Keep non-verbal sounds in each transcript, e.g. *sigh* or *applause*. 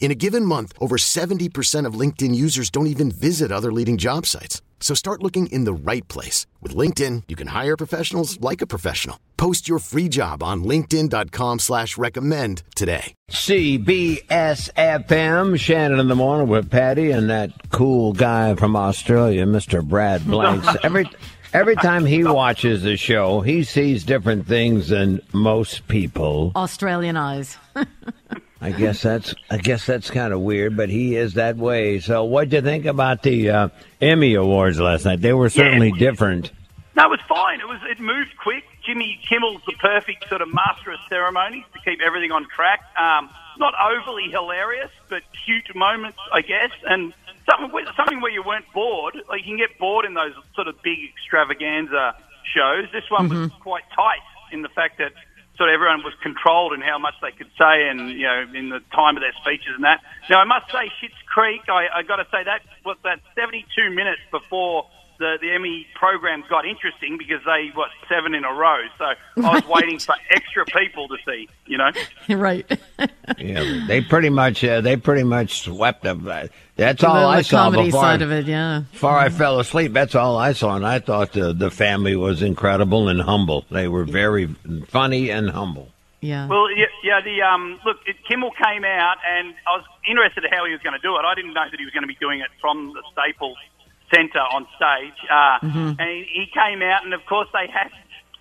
In a given month, over 70% of LinkedIn users don't even visit other leading job sites. So start looking in the right place. With LinkedIn, you can hire professionals like a professional. Post your free job on linkedin.com slash recommend today. CBS FM, Shannon in the morning with Patty and that cool guy from Australia, Mr. Brad Blanks. *laughs* Every every time he watches the show, he sees different things than most people. Australian eyes. *laughs* I guess that's I guess that's kind of weird, but he is that way. So, what'd you think about the uh, Emmy Awards last night? They were certainly Yeah. different. No, it was fine. It was it moved quick. Jimmy Kimmel's the perfect sort of master of ceremonies to keep everything on track. Um, not overly hilarious, but cute moments, I guess, and something where- something where you weren't bored. Like you can get bored in those sort of big extravaganza shows. This one was quite tight in the fact that sort of everyone was controlled in how much they could say and you know in the time of their speeches and that. Now I must say, Schitt's Creek. I, I got to say that was that 72 minutes before the, the Emmy programs got interesting because they what seven in a row. So I was waiting for extra people to see. You know, *laughs* right. Yeah, they pretty much uh, they pretty much swept them. Uh, That's all the, I the saw comedy before. side of it, yeah. Before I fell asleep, that's all I saw, and I thought the the family was incredible and humble. They were very funny and humble. Yeah. Well, yeah, yeah the um, look, it, Kimmel came out, and I was interested in how he was going to do it. I didn't know that he was going to be doing it from the Staples Centre on stage, uh, and he, he came out, and of course they had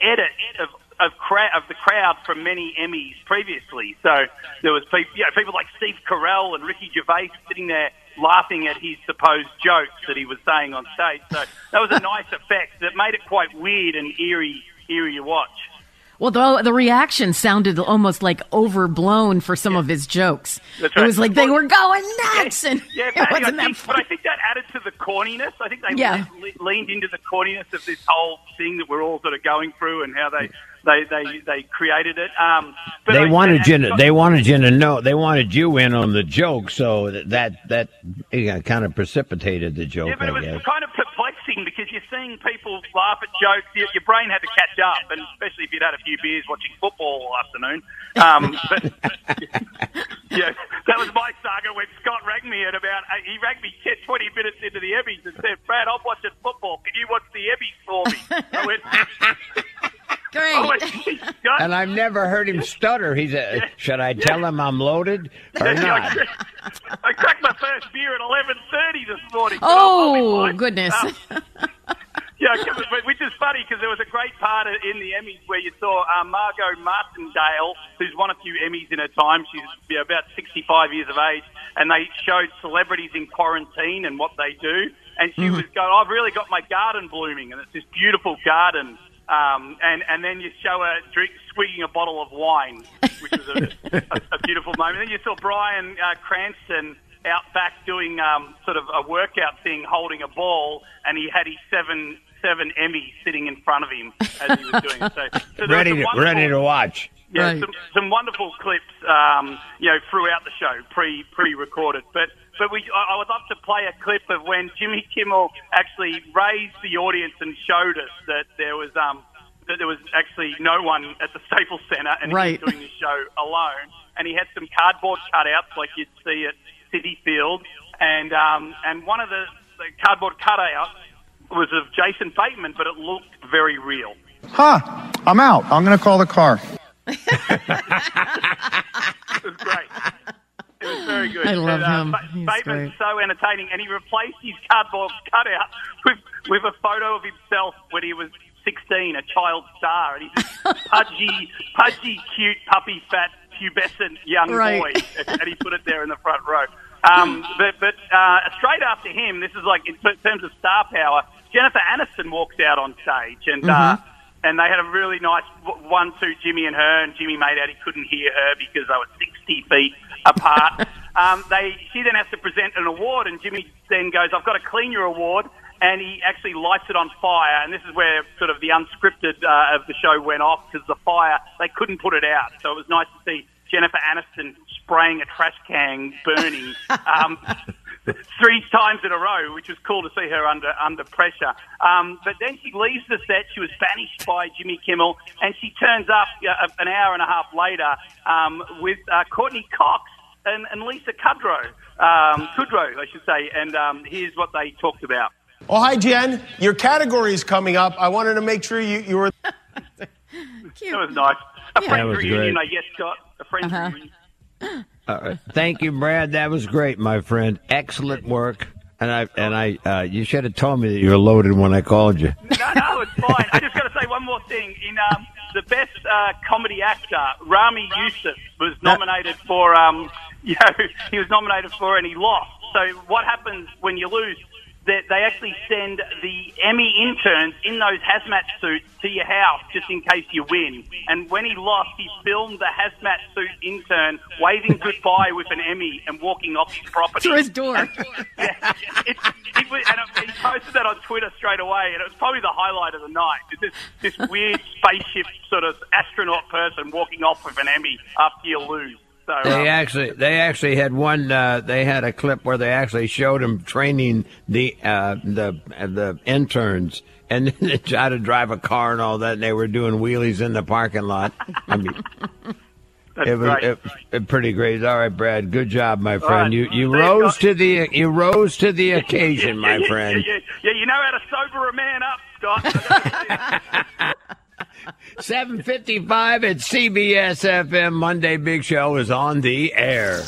edit of of, cra- of the crowd from many Emmys previously. So there was people, you know, people like Steve Carell and Ricky Gervais sitting there laughing at his supposed jokes that he was saying on stage. So that was a nice effect that made it quite weird and eerie, eerie to watch. Well, the, the reaction sounded almost like overblown for some of his jokes. That's It was like they were going nuts, and Yeah, *laughs* it Patty, I wasn't that think, but fun. I think that added to the corniness. I think they Yeah. le- leaned into the corniness of this whole thing that we're all sort of going through and how they they they, they created it. Um, but They I- wanted and- you to, they wanted you to know they wanted you in on the joke, so that that yeah, kind of precipitated the joke. Yeah, but it was guess. kind of perplexing because you're seeing people laugh at jokes. Your, your brain had to catch up, and especially if you'd had a few beers watching football all afternoon. Um, *laughs* but yeah, that was my saga when Scott rang me at about uh, he rang me 10, *laughs* 20 minutes into the Emmys and said, "Brad, I'm watching football. Can you watch the Emmys for me?" I went, *laughs* Great. I went, Scott, And I've never heard him stutter. He's a, should I tell him I'm loaded or not? I cracked my first beer at 11:30 this morning. but I'll- I'll be oh, goodness. Um, *laughs* Yeah, 'cause- but- which is funny because there was a great part in the Emmys where you saw uh, Margot Martindale, who's won a few Emmys in her time. She's you know, about 65 years of age, and they showed celebrities in quarantine and what they do. And she was going, "I've really got my garden blooming, and it's this beautiful garden." Um, and and then you show her drink, swigging a bottle of wine, which was a, a, a beautiful moment. Then you saw Brian uh, Cranston out back doing um, sort of a workout thing, holding a ball, and he had his seven seven Emmys sitting in front of him as he was doing it. So, so ready to, ready to watch. yeah, Right. some, some wonderful clips, um, you know, throughout the show, pre pre recorded. But but we, I, I would love to play a clip of when Jimmy Kimmel actually raised the audience and showed us that there was um that there was actually no one at the Staples Center and Right. he was doing the show alone. And he had some cardboard cutouts like you'd see at Citi Field, and um and one of the, the cardboard cutouts was of Jason Bateman, but it looked very real. Huh. I'm out. I'm going to call the car. It was great. It was very good. I love and, uh, him. Ba- He's Bateman's great. so entertaining, and he replaced his cardboard cutout with with a photo of himself when he was 16, a child star, and he's this *laughs* pudgy, pudgy, cute, puppy fat, pubescent young Right. boy, and he put it there in the front row. Um, but but uh, straight after him, this is like in terms of star power. Jennifer Aniston walks out on stage, and uh, and they had a really nice one-two Jimmy and her, and Jimmy made out he couldn't hear her because they were sixty feet apart. *laughs* um, they she then has to present an award, and Jimmy then goes, "I've got to clean your award." And he actually lights it on fire, and this is where sort of the unscripted uh, of the show went off because the fire they couldn't put it out. So it was nice to see Jennifer Aniston spraying a trash can burning *laughs* um, three times in a row, which was cool to see her under under pressure. Um, but then she leaves the set. She was banished by Jimmy Kimmel, and she turns up uh, an hour and a half later um, with uh, Courteney Cox and, and Lisa Kudrow, um, Kudrow, I should say. And um, here's what they talked about. Oh, hi, Jen. Your category is coming up. I wanted to make sure you, you were. *laughs* That was nice. A That friend's was reunion, great. I guess, Scott. A friend's reunion. All right. Thank you, Brad. That was great, my friend. Excellent work. And I and I, uh, you should have told me that you were loaded when I called you. No, no, it's fine. I just got to say one more thing. In um, the best uh, comedy actor, Ramy Youssef was nominated for. Um, *laughs* you know, he was nominated for, and he lost. So what happens when you lose? That they actually send the Emmy interns in those hazmat suits to your house just in case you win. And when he lost, he filmed the hazmat suit intern waving *laughs* goodbye with an Emmy and walking off his property. Through his door. *laughs* Yeah, it, it was, and he posted that on Twitter straight away, and it was probably the highlight of the night. It's This this weird spaceship sort of astronaut person walking off with an Emmy after you lose. So um, They actually, they actually had one. Uh, they had a clip where they actually showed him training the uh, the the interns, and *laughs* then they tried to drive a car and all that. And they were doing wheelies in the parking lot. I mean, *laughs* that's it was great. it, it pretty great. All right, Brad, good job, my friend. right. You you Thanks, rose Scott. to the you rose to the *laughs* occasion, my friend. Yeah, yeah, yeah, you know how to sober a man up, Scott. I gotta say. 755 at CBS FM. Monday Big Show is on the air.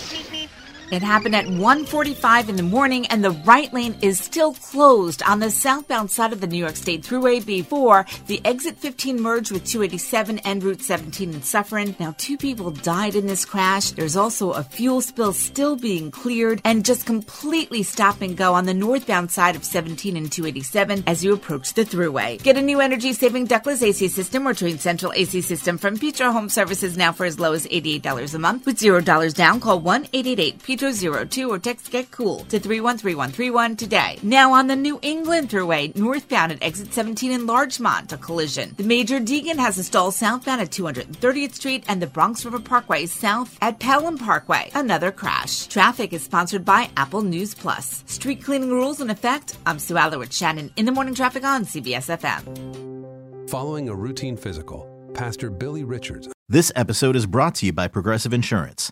It happened at 1:45 in the morning and the right lane is still closed on the southbound side of the New York State Thruway before the exit 15 merged with 287 and Route 17 in Suffern. Now two people died in this crash. There's also a fuel spill still being cleared and just completely stop and go on the northbound side of 17 and 287 as you approach the Thruway. Get a new energy saving ductless AC system or Trane Central AC system from Petro Home Services now for as low as $88 a month with $0 down. Call 1-888-PETRO02 or text GET COOL to 313131 today. Now on the New England Thruway, northbound at exit 17 in Larchmont, a collision. The Major Deegan has a stall southbound at 230th Street and the Bronx River Parkway south at Pelham Parkway. Another crash. Traffic is sponsored by Apple News Plus. Street cleaning rules in effect. I'm Sue Aller with Shannon in the morning traffic on CBS FM. Following a routine physical, Pastor Billy Richards This episode is brought to you by Progressive Insurance.